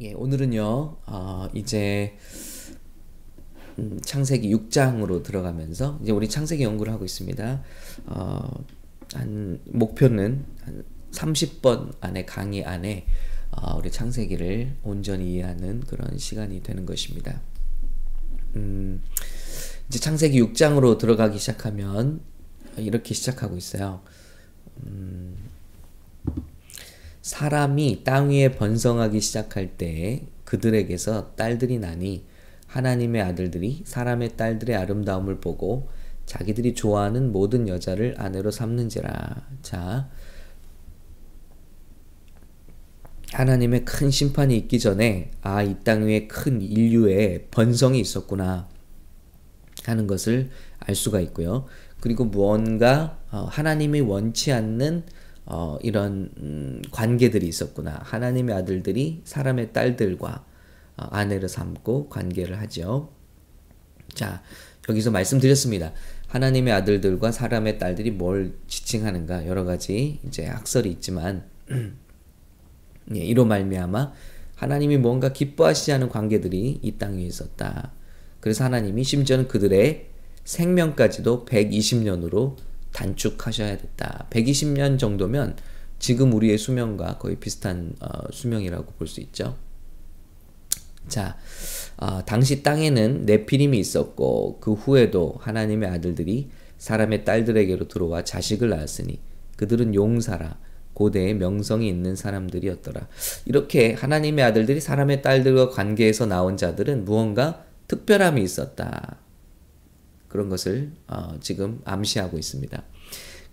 예, 오늘은요, 어, 이제 음, 창세기 6장으로 들어가면서 이제 우리 창세기 연구를 하고 있습니다. 어, 한 목표는 한 30번 안에 강의 안에 어, 우리 창세기를 온전히 이해하는 그런 시간이 되는 것입니다. 음, 이제 창세기 6장으로 들어가기 시작하면 이렇게 시작하고 있어요. 음, 사람이 땅 위에 번성하기 시작할 때 그들에게서 딸들이 나니 하나님의 아들들이 사람의 딸들의 아름다움을 보고 자기들이 좋아하는 모든 여자를 아내로 삼는지라. 자, 하나님의 큰 심판이 있기 전에 아, 이 땅 위에 큰 인류의 번성이 있었구나 하는 것을 알 수가 있고요. 그리고 무언가 어, 하나님이 원치 않는 어, 이런 음, 관계들이 있었구나. 하나님의 아들들이 사람의 딸들과 어, 아내를 삼고 관계를 하죠. 자, 여기서 말씀드렸습니다. 하나님의 아들들과 사람의 딸들이 뭘 지칭하는가 여러 가지 이제 학설이 있지만 예, 이로 말미암아 하나님이 뭔가 기뻐하시지 않은 관계들이 이 땅 위에 있었다. 그래서 하나님이 심지어는 그들의 생명까지도 120년으로 단축하셔야 됐다. 120년 정도면 지금 우리의 수명과 거의 비슷한 어, 수명이라고 볼 수 있죠. 자, 어, 당시 땅에는 네피림이 있었고 그 후에도 하나님의 아들들이 사람의 딸들에게로 들어와 자식을 낳았으니 그들은 용사라 고대의 명성이 있는 사람들이었더라. 이렇게 하나님의 아들들이 사람의 딸들과 관계에서 나온 자들은 무언가 특별함이 있었다. 그런 것을 어, 지금 암시하고 있습니다.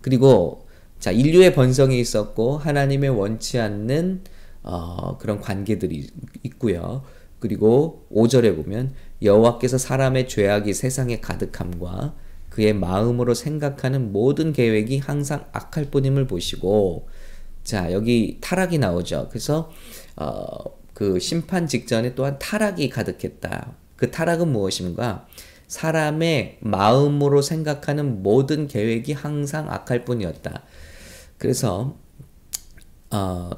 그리고 자 인류의 번성이 있었고 하나님의 원치 않는 어, 그런 관계들이 있고요. 그리고 5절에 보면 여호와께서 사람의 죄악이 세상에 가득함과 그의 마음으로 생각하는 모든 계획이 항상 악할 뿐임을 보시고 자 여기 타락이 나오죠. 그래서 어, 그 심판 직전에 또한 타락이 가득했다. 그 타락은 무엇인가? 사람의 마음으로 생각하는 모든 계획이 항상 악할 뿐이었다. 그래서 어,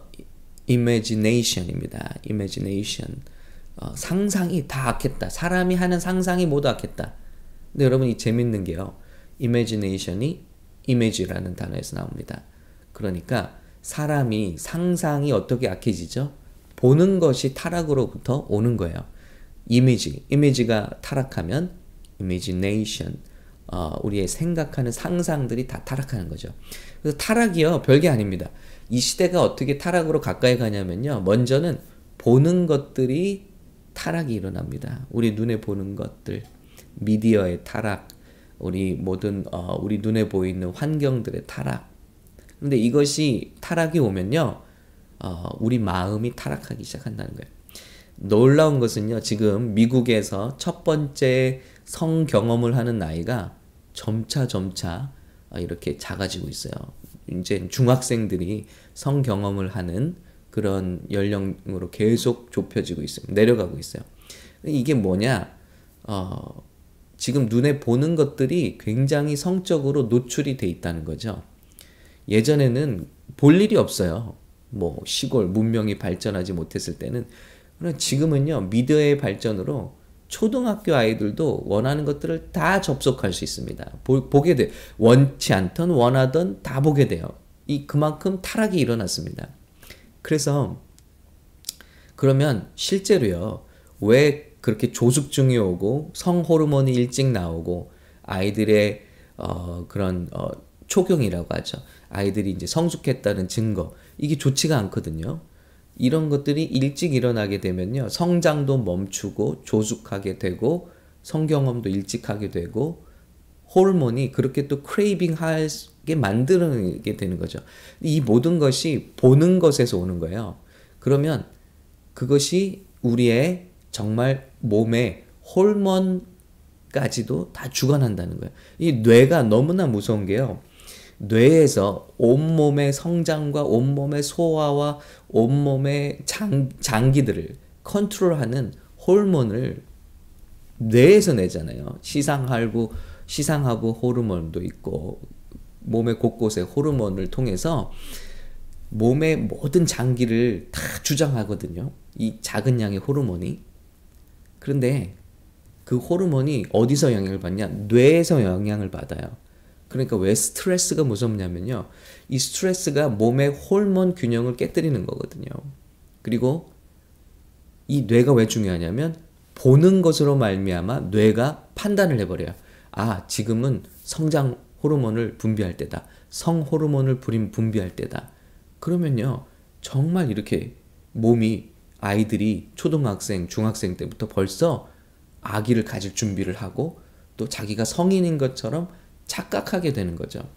imagination입니다. imagination. 어, 상상이 다 악했다. 사람이 하는 상상이 모두 악했다. 근데 여러분 이 재밌는 게요. imagination이 image라는 단어에서 나옵니다. 그러니까 사람이 상상이 어떻게 악해지죠? 보는 것이 타락으로부터 오는 거예요. 이미지, 이미지가 타락하면 imagination, 어, 우리의 생각하는 상상들이 다 타락하는 거죠. 그래서 타락이요, 별게 아닙니다. 이 시대가 어떻게 타락으로 가까이 가냐면요. 먼저는 보는 것들이 타락이 일어납니다. 우리 눈에 보는 것들, 미디어의 타락, 우리 모든 어, 우리 눈에 보이는 환경들의 타락. 근데 이것이 타락이 오면요, 어, 우리 마음이 타락하기 시작한다는 거예요. 놀라운 것은요, 지금 미국에서 첫 번째 성 경험을 하는 나이가 점차 점차 이렇게 작아지고 있어요. 이제 중학생들이 성 경험을 하는 그런 연령으로 계속 좁혀지고 있어요. 내려가고 있어요. 이게 뭐냐? 어, 지금 눈에 보는 것들이 굉장히 성적으로 노출이 돼 있다는 거죠. 예전에는 볼 일이 없어요. 뭐 시골 문명이 발전하지 못했을 때는 지금은요 미디어의 발전으로 초등학교 아이들도 원하는 것들을 다 접속할 수 있습니다. 보, 보게 돼 원치 않던 원하던 다 보게 돼요. 이 그만큼 타락이 일어났습니다. 그래서 그러면 실제로요 왜 그렇게 조숙증이 오고 성 호르몬이 일찍 나오고 아이들의 어, 그런 어, 초경이라고 하죠. 아이들이 이제 성숙했다는 증거 이게 좋지가 않거든요. 이런 것들이 일찍 일어나게 되면요. 성장도 멈추고 조숙하게 되고 성경험도 일찍 하게 되고 호르몬이 그렇게 또 크레이빙 하게 만들게 되는 거죠. 이 모든 것이 보는 것에서 오는 거예요. 그러면 그것이 우리의 정말 몸의 호르몬까지도 다 주관한다는 거예요. 이 뇌가 너무나 무서운 게요. 뇌에서 온몸의 성장과 온몸의 소화와 온몸의 장, 장기들을 컨트롤하는 호르몬을 뇌에서 내잖아요. 시상하고 시상하고 호르몬도 있고 몸의 곳곳에 호르몬을 통해서 몸의 모든 장기를 다 주장하거든요. 이 작은 양의 호르몬이. 그런데 그 호르몬이 어디서 영향을 받냐? 뇌에서 영향을 받아요. 그러니까 왜 스트레스가 무섭냐면요. 이 스트레스가 몸의 호르몬 균형을 깨뜨리는 거거든요. 그리고 이 뇌가 왜 중요하냐면 보는 것으로 말미암아 뇌가 판단을 해버려요. 아 지금은 성장 호르몬을 분비할 때다. 성 호르몬을 분비할 때다. 그러면요 정말 이렇게 몸이 아이들이 초등학생, 중학생 때부터 벌써 아기를 가질 준비를 하고 또 자기가 성인인 것처럼 착각하게 되는 거죠.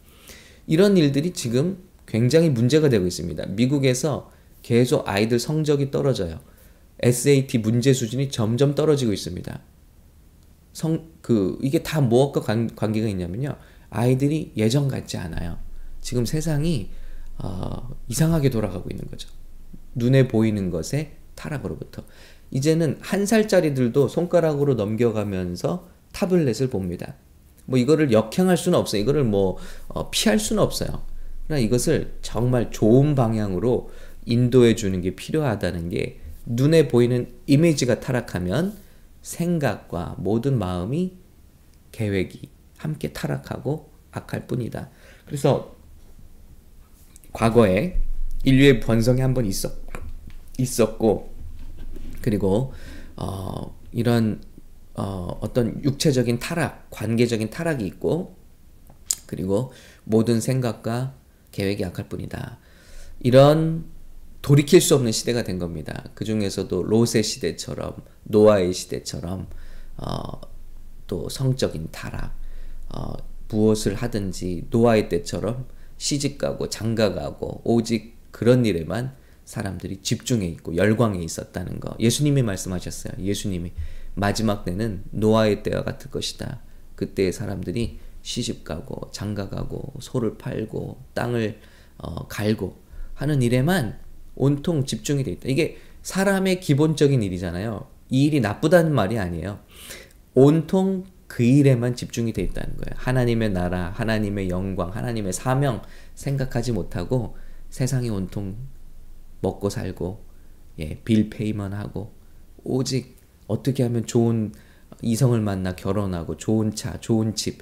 이런 일들이 지금 굉장히 문제가 되고 있습니다. 미국에서 계속 아이들 성적이 떨어져요. SAT 문제 수준이 점점 떨어지고 있습니다. 성, 그, 이게 다 무엇과 관, 관계가 있냐면요. 아이들이 예전 같지 않아요. 지금 세상이, 어, 이상하게 돌아가고 있는 거죠. 눈에 보이는 것의 타락으로부터. 이제는 한 살짜리들도 손가락으로 넘겨가면서 타블렛을 봅니다. 뭐 이거를 역행할 수는 없어요. 이거를 뭐 어, 피할 수는 없어요. 그러나 이것을 정말 좋은 방향으로 인도해 주는 게 필요하다는 게 눈에 보이는 이미지가 타락하면 생각과 모든 마음이 계획이 함께 타락하고 악할 뿐이다. 그래서 과거에 인류의 번성이 한번 있었, 있었고 그리고 어, 이런 어, 어떤 육체적인 타락, 관계적인 타락이 있고 그리고 모든 생각과 계획이 약할 뿐이다. 이런 돌이킬 수 없는 시대가 된 겁니다. 그 중에서도 로세 시대처럼 노아의 시대처럼 어, 또 성적인 타락, 어, 무엇을 하든지 노아의 때처럼 시집가고 장가가고 오직 그런 일에만 사람들이 집중해 있고 열광해 있었다는 거. 예수님이 말씀하셨어요. 예수님이 마지막 때는 노아의 때와 같을 것이다. 그때 사람들이 시집가고 장가가고 소를 팔고 땅을 어, 갈고 하는 일에만 온통 집중이 돼 있다. 이게 사람의 기본적인 일이잖아요. 이 일이 나쁘다는 말이 아니에요. 온통 그 일에만 집중이 돼 있다는 거예요. 하나님의 나라, 하나님의 영광, 하나님의 사명 생각하지 못하고 세상이 온통 먹고 살고 예, 빌 페이먼 하고 오직 어떻게 하면 좋은 이성을 만나 결혼하고 좋은 차, 좋은 집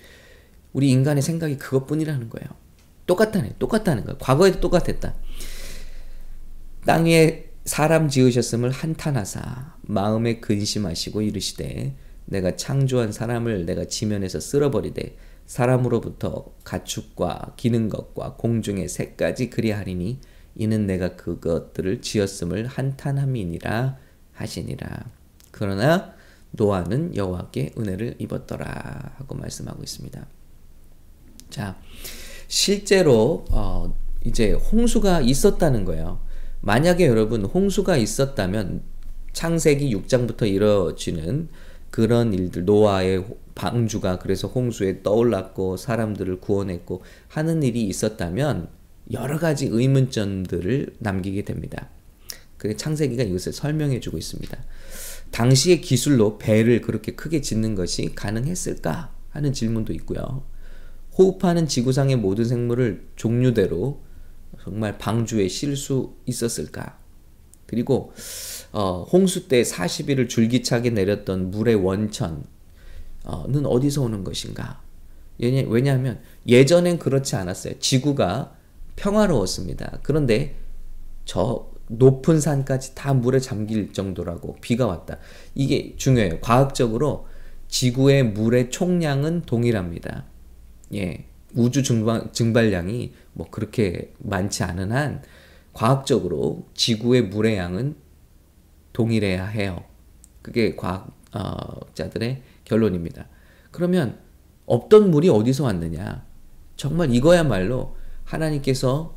우리 인간의 생각이 그것뿐이라는 거예요. 똑같다네, 똑같다는 거예요. 과거에도 똑같았다. 땅 위에 사람 지으셨음을 한탄하사 마음에 근심하시고 이르시되 내가 창조한 사람을 내가 지면에서 쓸어버리되 사람으로부터 가축과 기는 것과 공중의 새까지 그리하리니 이는 내가 그것들을 지었음을 한탄함이니라 하시니라. 그러나 노아는 여호와께 은혜를 입었더라 하고 말씀하고 있습니다. 자, 실제로 어, 이제 홍수가 있었다는 거예요. 만약에 여러분 홍수가 있었다면 창세기 6장부터 이루어지는 그런 일들 노아의 방주가 그래서 홍수에 떠올랐고 사람들을 구원했고 하는 일이 있었다면 여러 가지 의문점들을 남기게 됩니다. 그 창세기가 이것을 설명해 주고 있습니다. 당시의 기술로 배를 그렇게 크게 짓는 것이 가능했을까 하는 질문도 있고요. 호흡하는 지구상의 모든 생물을 종류대로 정말 방주에 실 수 있었을까? 그리고 어, 홍수 때 40일을 줄기차게 내렸던 물의 원천은 어디서 오는 것인가? 왜냐하면 예전엔 그렇지 않았어요. 지구가 평화로웠습니다. 그런데 저 높은 산까지 다 물에 잠길 정도라고 비가 왔다. 이게 중요해요. 과학적으로 지구의 물의 총량은 동일합니다. 예. 우주 증발, 증발량이 뭐 그렇게 많지 않은 한 과학적으로 지구의 물의 양은 동일해야 해요. 그게 과학자들의 결론입니다. 그러면 없던 물이 어디서 왔느냐? 정말 이거야말로 하나님께서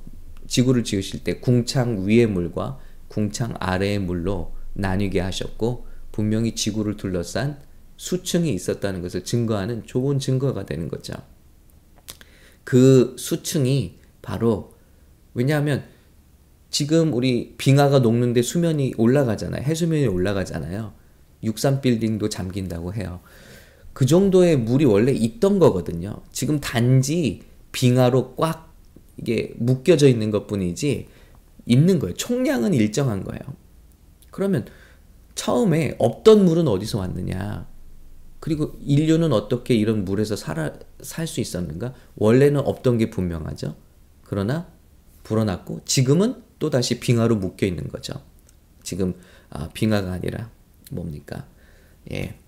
지구를 지으실 때 궁창 위의 물과 궁창 아래의 물로 나뉘게 하셨고 분명히 지구를 둘러싼 수층이 있었다는 것을 증거하는 좋은 증거가 되는 거죠. 그 수층이 바로 왜냐하면 지금 우리 빙하가 녹는데 수면이 올라가잖아요. 해수면이 올라가잖아요. 63 빌딩도 잠긴다고 해요. 그 정도의 물이 원래 있던 거거든요. 지금 단지 빙하로 꽉 이게 묶여져 있는 것 뿐이지 있는 거예요. 총량은 일정한 거예요. 그러면 처음에 없던 물은 어디서 왔느냐? 그리고 인류는 어떻게 이런 물에서 살아 살 수 있었는가? 원래는 없던 게 분명하죠. 그러나 불어났고 지금은 또 다시 빙하로 묶여 있는 거죠. 지금 아, 빙하가 아니라 뭡니까? 예.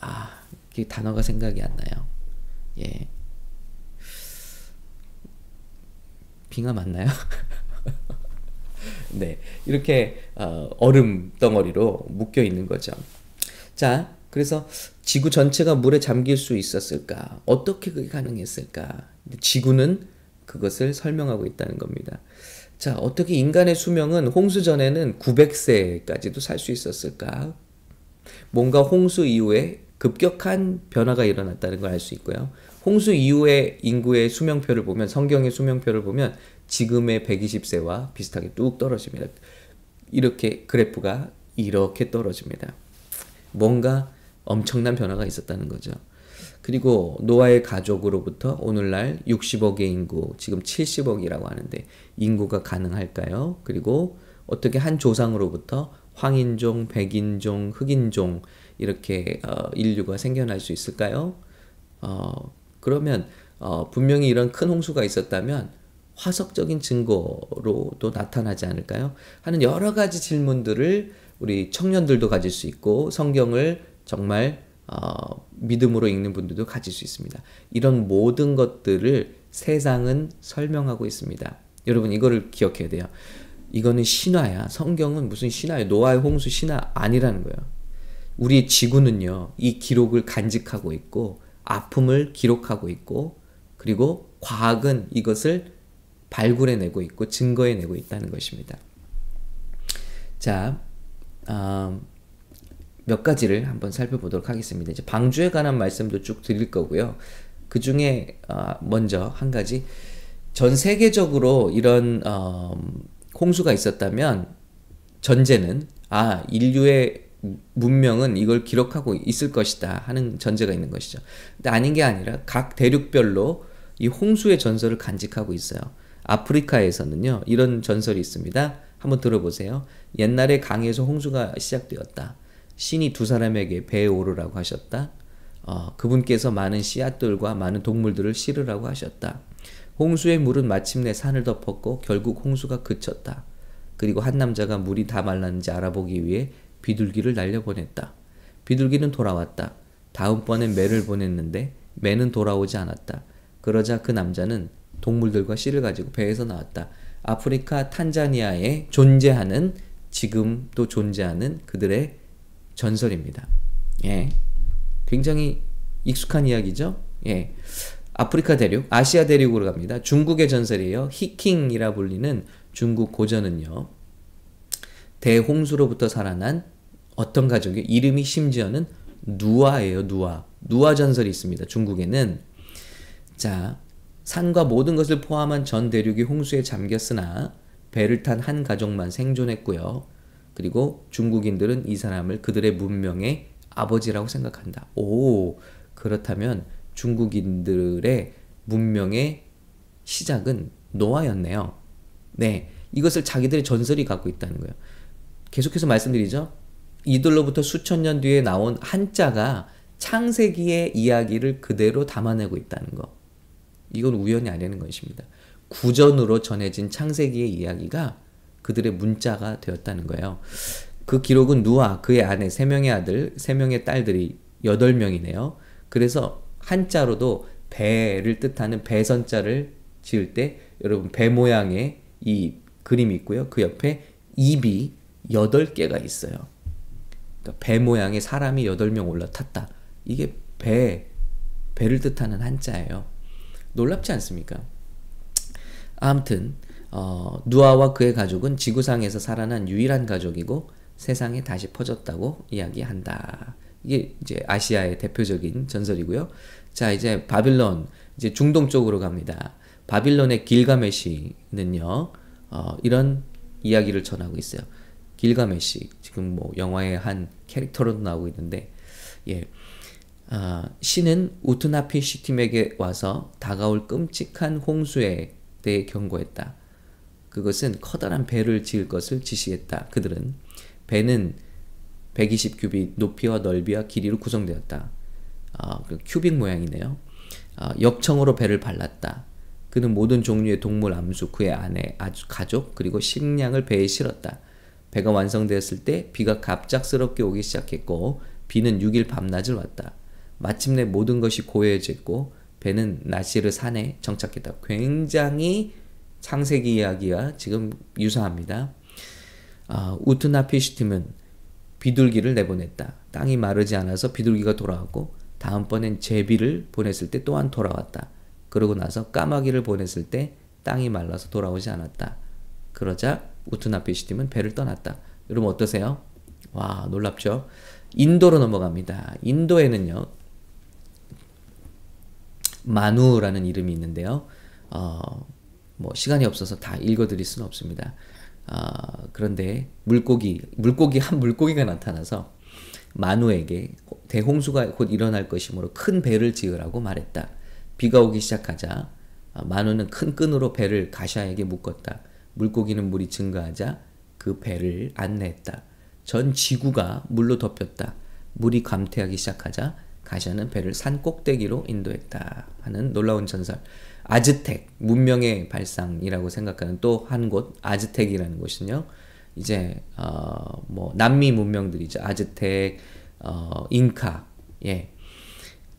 아, 이 단어가 생각이 안 나요. 예. 빙하 맞나요? 네, 이렇게 어, 얼음 덩어리로 묶여 있는 거죠. 자, 그래서 지구 전체가 물에 잠길 수 있었을까? 어떻게 그게 가능했을까? 지구는 그것을 설명하고 있다는 겁니다. 자, 어떻게 인간의 수명은 홍수 전에는 900세까지도 살 수 있었을까? 뭔가 홍수 이후에 급격한 변화가 일어났다는 걸 알 수 있고요. 홍수 이후의 인구의 수명표를 보면 성경의 수명표를 보면 지금의 120세와 비슷하게 뚝 떨어집니다. 이렇게 그래프가 이렇게 떨어집니다. 뭔가 엄청난 변화가 있었다는 거죠. 그리고 노아의 가족으로부터 오늘날 60억의 인구, 지금 70억이라고 하는데 인구가 가능할까요? 그리고 어떻게 한 조상으로부터 황인종, 백인종, 흑인종 이렇게 어, 인류가 생겨날 수 있을까요? 어, 그러면 어, 분명히 이런 큰 홍수가 있었다면 화석적인 증거로도 나타나지 않을까요? 하는 여러 가지 질문들을 우리 청년들도 가질 수 있고 성경을 정말 어, 믿음으로 읽는 분들도 가질 수 있습니다. 이런 모든 것들을 세상은 설명하고 있습니다. 여러분 이거를 기억해야 돼요. 이거는 신화야. 성경은 무슨 신화예요? 노아의 홍수 신화 아니라는 거예요. 우리 지구는요. 이 기록을 간직하고 있고 아픔을 기록하고 있고 그리고 과학은 이것을 발굴해내고 있고 증거해내고 있다는 것입니다. 자, 어, 몇 가지를 한번 살펴보도록 하겠습니다. 이제 방주에 관한 말씀도 쭉 드릴 거고요. 그 중에 어, 먼저 한 가지 전 세계적으로 이런 어, 홍수가 있었다면 전제는 아 인류의 문명은 이걸 기록하고 있을 것이다 하는 전제가 있는 것이죠. 근데 아닌 게 아니라 각 대륙별로 이 홍수의 전설을 간직하고 있어요. 아프리카에서는요 이런 전설이 있습니다. 한번 들어보세요. 옛날에 강에서 홍수가 시작되었다. 신이 두 사람에게 배에 오르라고 하셨다. 어, 그분께서 많은 씨앗들과 많은 동물들을 실으라고 하셨다. 홍수의 물은 마침내 산을 덮었고 결국 홍수가 그쳤다. 그리고 한 남자가 물이 다 말랐는지 알아보기 위해 비둘기를 날려보냈다. 비둘기는 돌아왔다. 다음번엔 매를 보냈는데 매는 돌아오지 않았다. 그러자 그 남자는 동물들과 씨를 가지고 배에서 나왔다. 아프리카 탄자니아에 존재하는 지금도 존재하는 그들의 전설입니다. 예. 굉장히 익숙한 이야기죠? 예. 아프리카 대륙, 아시아 대륙으로 갑니다. 중국의 전설이에요. 히킹이라 불리는 중국 고전은요. 대홍수로부터 살아난 어떤 가족이 이름이 심지어는 누아예요. 누아. 누아 전설이 있습니다. 중국에는 자, 산과 모든 것을 포함한 전 대륙이 홍수에 잠겼으나 배를 탄 한 가족만 생존했고요. 그리고 중국인들은 이 사람을 그들의 문명의 아버지라고 생각한다. 오, 그렇다면 중국인들의 문명의 시작은 노아였네요. 네, 이것을 자기들의 전설이 갖고 있다는 거예요. 계속해서 말씀드리죠. 이들로부터 수천 년 뒤에 나온 한자가 창세기의 이야기를 그대로 담아내고 있다는 거. 이건 우연이 아니라는 것입니다. 구전으로 전해진 창세기의 이야기가 그들의 문자가 되었다는 거예요. 그 기록은 누아, 그의 아내, 세 명의 아들, 세 명의 딸들이 여덟 명이네요. 그래서 한자로도 배를 뜻하는 배선자를 지을 때 여러분 배 모양의 이 그림이 있고요. 그 옆에 입이 여덟 개가 있어요. 그러니까 배 모양의 사람이 여덟 명 올라탔다. 이게 배, 배를 뜻하는 한자예요. 놀랍지 않습니까? 아무튼 어, 누아와 그의 가족은 지구상에서 살아난 유일한 가족이고 세상에 다시 퍼졌다고 이야기한다. 이게 이제 아시아의 대표적인 전설이고요. 자, 이제 바빌론, 이제 중동 쪽으로 갑니다. 바빌론의 길가메시는요, 어, 이런 이야기를 전하고 있어요. 길가메시, 지금 뭐 영화의 한 캐릭터로도 나오고 있는데, 예. 아, 신은 우트나피 시 팀에게 와서 다가올 끔찍한 홍수에 대해 경고했다. 그것은 커다란 배를 지을 것을 지시했다. 그들은 배는 120 큐빅 높이와 넓이와 길이로 구성되었다. 아, 그 큐빅 모양이네요. 아, 역청으로 배를 발랐다. 그는 모든 종류의 동물 암수 그의 아내, 아주 가족 그리고 식량을 배에 실었다. 배가 완성되었을 때 비가 갑작스럽게 오기 시작했고 비는 6일 밤낮을 왔다. 마침내 모든 것이 고요해졌고 배는 나시르 산에 정착했다. 굉장히 창세기 이야기와 지금 유사합니다. 아, 우트나피시팀은 비둘기를 내보냈다. 땅이 마르지 않아서 비둘기가 돌아왔고 다음번엔 제비를 보냈을 때 또한 돌아왔다. 그러고 나서 까마귀를 보냈을 때 땅이 말라서 돌아오지 않았다. 그러자 우트나피시팀은 배를 떠났다. 여러분 어떠세요? 와 놀랍죠? 인도로 넘어갑니다. 인도에는요 마누라는 이름이 있는데요. 어, 뭐 시간이 없어서 다 읽어드릴 수는 없습니다. 어, 그런데 물고기 물고기 한 물고기가 나타나서 마누에게 대홍수가 곧 일어날 것이므로 큰 배를 지으라고 말했다. 비가 오기 시작하자 어, 마누는 큰 끈으로 배를 가샤에게 묶었다. 물고기는 물이 증가하자 그 배를 안내했다. 전 지구가 물로 덮였다. 물이 감퇴하기 시작하자 가샤는 배를 산 꼭대기로 인도했다 하는 놀라운 전설. 아즈텍 문명의 발상이라고 생각하는 또 한 곳 아즈텍이라는 곳은요. 이제 어 뭐 남미 문명들이죠. 아즈텍, 어 잉카. 예.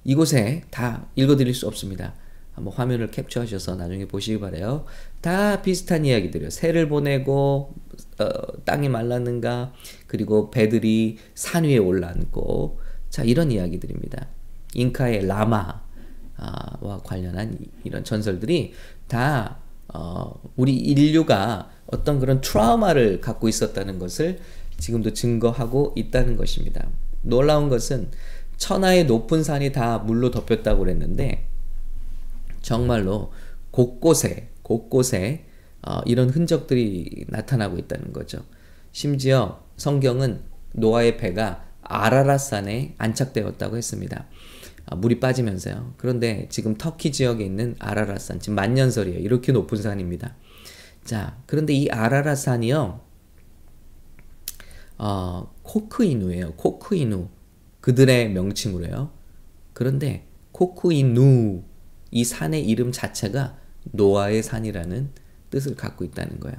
이곳에 다 읽어드릴 수 없습니다. 한번 화면을 캡처하셔서 나중에 보시기 바래요. 다 비슷한 이야기들이요. 새를 보내고 어, 땅이 말랐는가 그리고 배들이 산 위에 올라앉고 자 이런 이야기들입니다. 잉카의 라마와 관련한 이런 전설들이 다 어, 우리 인류가 어떤 그런 트라우마를 갖고 있었다는 것을 지금도 증거하고 있다는 것입니다. 놀라운 것은 천하의 높은 산이 다 물로 덮였다고 그랬는데 정말로 곳곳에 곳곳에 어, 이런 흔적들이 나타나고 있다는 거죠. 심지어 성경은 노아의 배가 아라라산에 안착되었다고 했습니다. 아, 물이 빠지면서요. 그런데 지금 터키 지역에 있는 아라라산, 지금 만년설이에요. 이렇게 높은 산입니다. 자, 그런데 이 아라라산이요, 어, 코크이누예요. 코크이누. 그들의 명칭으로요. 그런데 코크이누, 이 산의 이름 자체가 노아의 산이라는 뜻을 갖고 있다는 거예요.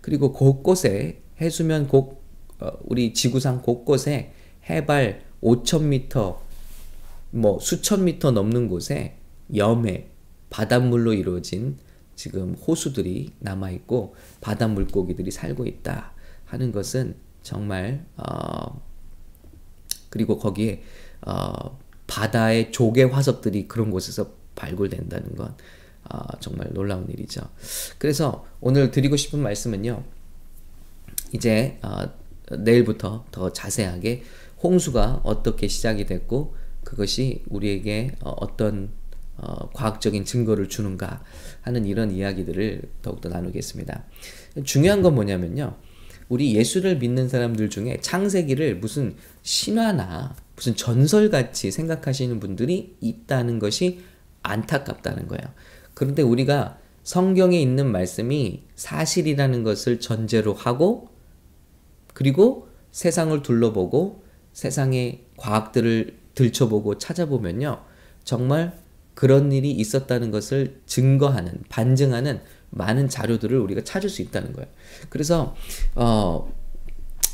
그리고 곳곳에 해수면 곳, 어, 우리 지구상 곳곳에 해발 5,000m, 뭐 수천 미터 넘는 곳에 염해, 바닷물로 이루어진 지금 호수들이 남아 있고 바닷 물고기들이 살고 있다 하는 것은 정말 어 그리고 거기에 어 바다의 조개 화석들이 그런 곳에서 발굴된다는 건 어, 정말 놀라운 일이죠. 그래서 오늘 드리고 싶은 말씀은요. 이제 어, 내일부터 더 자세하게 홍수가 어떻게 시작이 됐고 그것이 우리에게 어, 어떤 어, 과학적인 증거를 주는가 하는 이런 이야기들을 더욱더 나누겠습니다. 중요한 건 뭐냐면요. 우리 예수를 믿는 사람들 중에 창세기를 무슨 신화나 무슨 전설같이 생각하시는 분들이 있다는 것이 안타깝다는 거예요. 그런데 우리가 성경에 있는 말씀이 사실이라는 것을 전제로 하고 그리고 세상을 둘러보고 세상의 과학들을 들춰보고 찾아보면요. 정말 그런 일이 있었다는 것을 증거하는, 반증하는 많은 자료들을 우리가 찾을 수 있다는 거예요. 그래서, 어,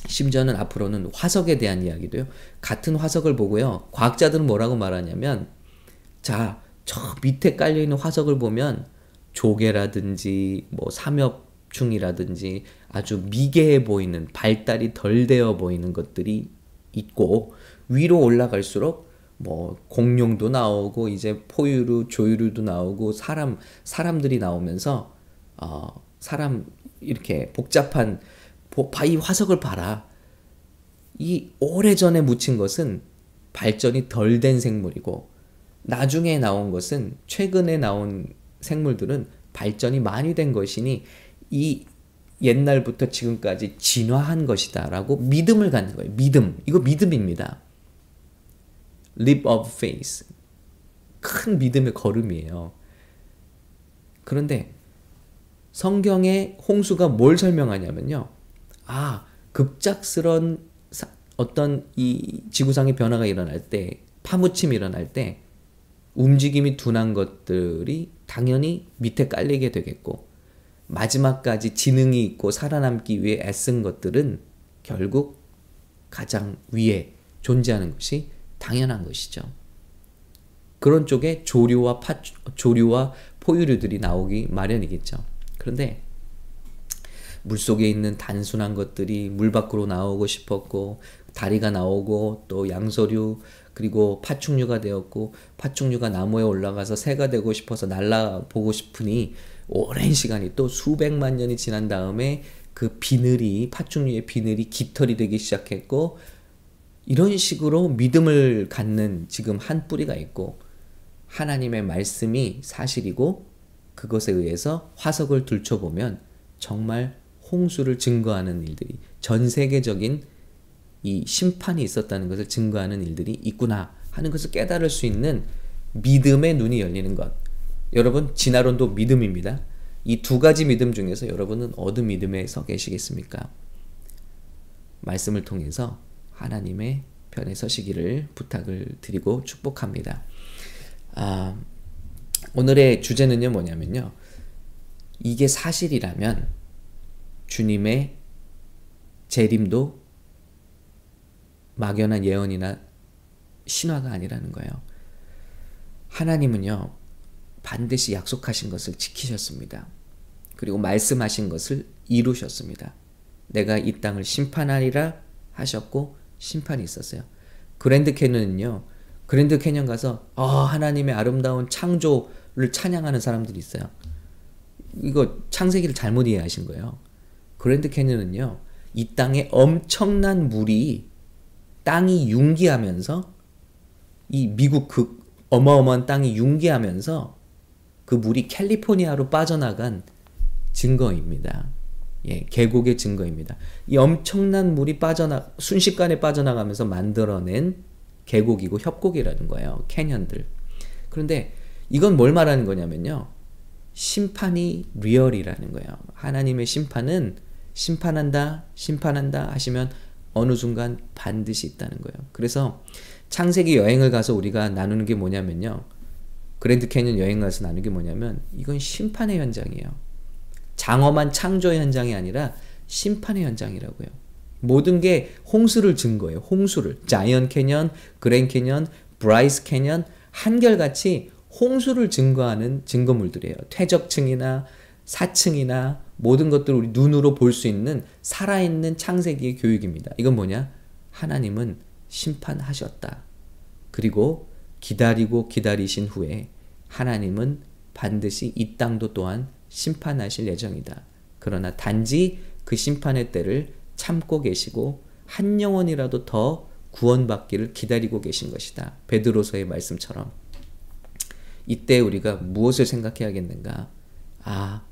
심지어는 앞으로는 화석에 대한 이야기도요. 같은 화석을 보고요. 과학자들은 뭐라고 말하냐면, 자, 저 밑에 깔려 있는 화석을 보면 조개라든지, 뭐, 삼엽충이라든지 아주 미개해 보이는, 발달이 덜 되어 보이는 것들이 있고 위로 올라갈수록 뭐 공룡도 나오고 이제 포유류, 조유류도 나오고 사람 사람들이 나오면서 어 사람 이렇게 복잡한 이 화석을 봐라. 이 오래전에 묻힌 것은 발전이 덜 된 생물이고 나중에 나온 것은 최근에 나온 생물들은 발전이 많이 된 것이니 이 옛날부터 지금까지 진화한 것이다라고 믿음을 갖는 거예요. 믿음. 이거 믿음입니다. leap of faith. 큰 믿음의 걸음이에요. 그런데 성경의 홍수가 뭘 설명하냐면요. 아, 급작스런 어떤 이 지구상의 변화가 일어날 때, 파묻힘이 일어날 때, 움직임이 둔한 것들이 당연히 밑에 깔리게 되겠고, 마지막까지 지능이 있고 살아남기 위해 애쓴 것들은 결국 가장 위에 존재하는 것이 당연한 것이죠. 그런 쪽에 조류와 파, 조류와 포유류들이 나오기 마련이겠죠. 그런데 물 속에 있는 단순한 것들이 물 밖으로 나오고 싶었고 다리가 나오고 또 양서류 그리고 파충류가 되었고 파충류가 나무에 올라가서 새가 되고 싶어서 날아보고 싶으니 오랜 시간이 또 수백만 년이 지난 다음에 그 비늘이 파충류의 비늘이 깃털이 되기 시작했고 이런 식으로 믿음을 갖는 지금 한 뿌리가 있고 하나님의 말씀이 사실이고 그것에 의해서 화석을 들춰보면 정말 홍수를 증거하는 일들이 전 세계적인 이 심판이 있었다는 것을 증거하는 일들이 있구나 하는 것을 깨달을 수 있는 믿음의 눈이 열리는 것. 여러분, 진화론도 믿음입니다. 이 두 가지 믿음 중에서 여러분은 어느 믿음에 서 계시겠습니까? 말씀을 통해서 하나님의 편에 서시기를 부탁을 드리고 축복합니다. 아, 오늘의 주제는요, 뭐냐면요. 이게 사실이라면 주님의 재림도 막연한 예언이나 신화가 아니라는 거예요. 하나님은요, 반드시 약속하신 것을 지키셨습니다. 그리고 말씀하신 것을 이루셨습니다. 내가 이 땅을 심판하리라 하셨고, 심판이 있었어요. 그랜드 캐년은요, 그랜드 캐년 가서, 어, 하나님의 아름다운 창조를 찬양하는 사람들이 있어요. 이거 창세기를 잘못 이해하신 거예요. 그랜드 캐년은요, 이 땅에 엄청난 물이 땅이 융기하면서 이 미국 그 어마어마한 땅이 융기하면서 그 물이 캘리포니아로 빠져나간 증거입니다. 예, 계곡의 증거입니다. 이 엄청난 물이 빠져나 순식간에 빠져나가면서 만들어낸 계곡이고 협곡이라는 거예요. 캐년들. 그런데 이건 뭘 말하는 거냐면요. 심판이 real이라는 거예요. 하나님의 심판은 심판한다, 심판한다 하시면 어느 순간 반드시 있다는 거예요. 그래서 창세기 여행을 가서 우리가 나누는 게 뭐냐면요. 그랜드 캐년 여행 가서 나누는 게 뭐냐면 이건 심판의 현장이에요. 장엄한 창조 현장이 아니라 심판의 현장이라고요. 모든 게 홍수를 증거해요. 홍수를. 자이언 캐년, 그랜 캐년, 브라이스 캐년 한결같이 홍수를 증거하는 증거물들이에요. 퇴적층이나 사층이나 모든 것들을 우리 눈으로 볼 수 있는 살아있는 창세기의 교육입니다. 이건 뭐냐? 하나님은 심판하셨다. 그리고 기다리고 기다리신 후에 하나님은 반드시 이 땅도 또한 심판하실 예정이다. 그러나 단지 그 심판의 때를 참고 계시고 한 영혼이라도 더 구원받기를 기다리고 계신 것이다. 베드로서의 말씀처럼 이때 우리가 무엇을 생각해야겠는가? 아,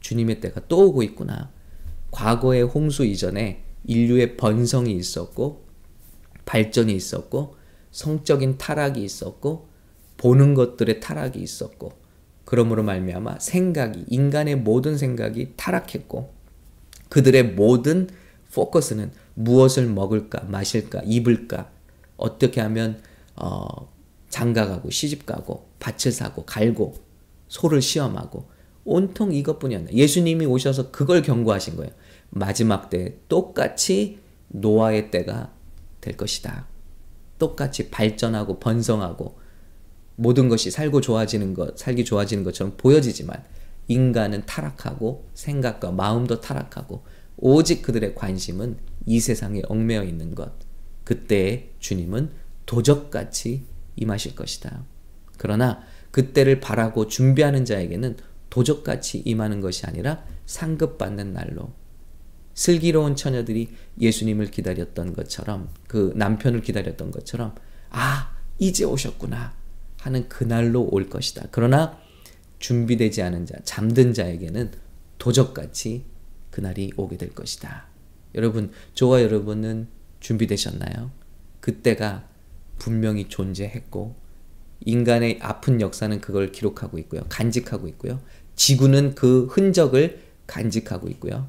주님의 때가 또 오고 있구나. 과거의 홍수 이전에 인류의 번성이 있었고 발전이 있었고 성적인 타락이 있었고 보는 것들의 타락이 있었고 그러므로 말미암아 생각이 인간의 모든 생각이 타락했고 그들의 모든 포커스는 무엇을 먹을까 마실까 입을까 어떻게 하면 어, 장가가고 시집가고 밭을 사고 갈고 소를 시험하고 온통 이것뿐이었나. 예수님이 오셔서 그걸 경고하신 거예요. 마지막 때 똑같이 노아의 때가 될 것이다. 똑같이 발전하고 번성하고 모든 것이 살고 좋아지는 것, 살기 좋아지는 것처럼 보여지지만 인간은 타락하고 생각과 마음도 타락하고 오직 그들의 관심은 이 세상에 얽매여 있는 것. 그때 주님은 도적같이 임하실 것이다. 그러나 그때를 바라고 준비하는 자에게는 도적같이 임하는 것이 아니라 상급받는 날로 슬기로운 처녀들이 예수님을 기다렸던 것처럼 그 남편을 기다렸던 것처럼 아 이제 오셨구나 하는 그날로 올 것이다. 그러나 준비되지 않은 자, 잠든 자에게는 도적같이 그날이 오게 될 것이다. 여러분, 저와 여러분은 준비되셨나요? 그때가 분명히 존재했고 인간의 아픈 역사는 그걸 기록하고 있고요. 간직하고 있고요. 지구는 그 흔적을 간직하고 있고요.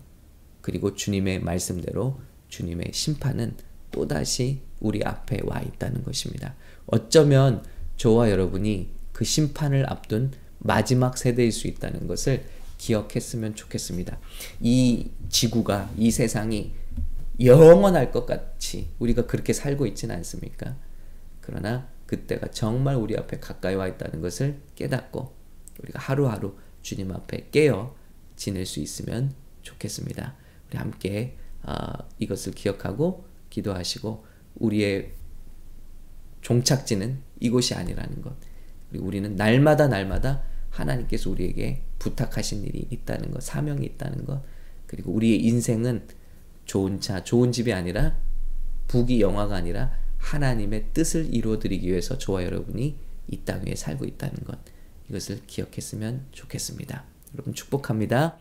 그리고 주님의 말씀대로 주님의 심판은 또다시 우리 앞에 와 있다는 것입니다. 어쩌면 저와 여러분이 그 심판을 앞둔 마지막 세대일 수 있다는 것을 기억했으면 좋겠습니다. 이 지구가, 이 세상이 영원할 것 같이 우리가 그렇게 살고 있지는 않습니까? 그러나 그때가 정말 우리 앞에 가까이 와 있다는 것을 깨닫고 우리가 하루하루 주님 앞에 깨어 지낼 수 있으면 좋겠습니다. 우리 함께 어, 이것을 기억하고 기도하시고 우리의 종착지는 이곳이 아니라는 것. 그리고 우리는 날마다 날마다 하나님께서 우리에게 부탁하신 일이 있다는 것, 사명이 있다는 것. 그리고 우리의 인생은 좋은 차, 좋은 집이 아니라 부귀 영화가 아니라 하나님의 뜻을 이루어드리기 위해서 저와 여러분이 이 땅 위에 살고 있다는 것. 이것을 기억했으면 좋겠습니다. 여러분 축복합니다.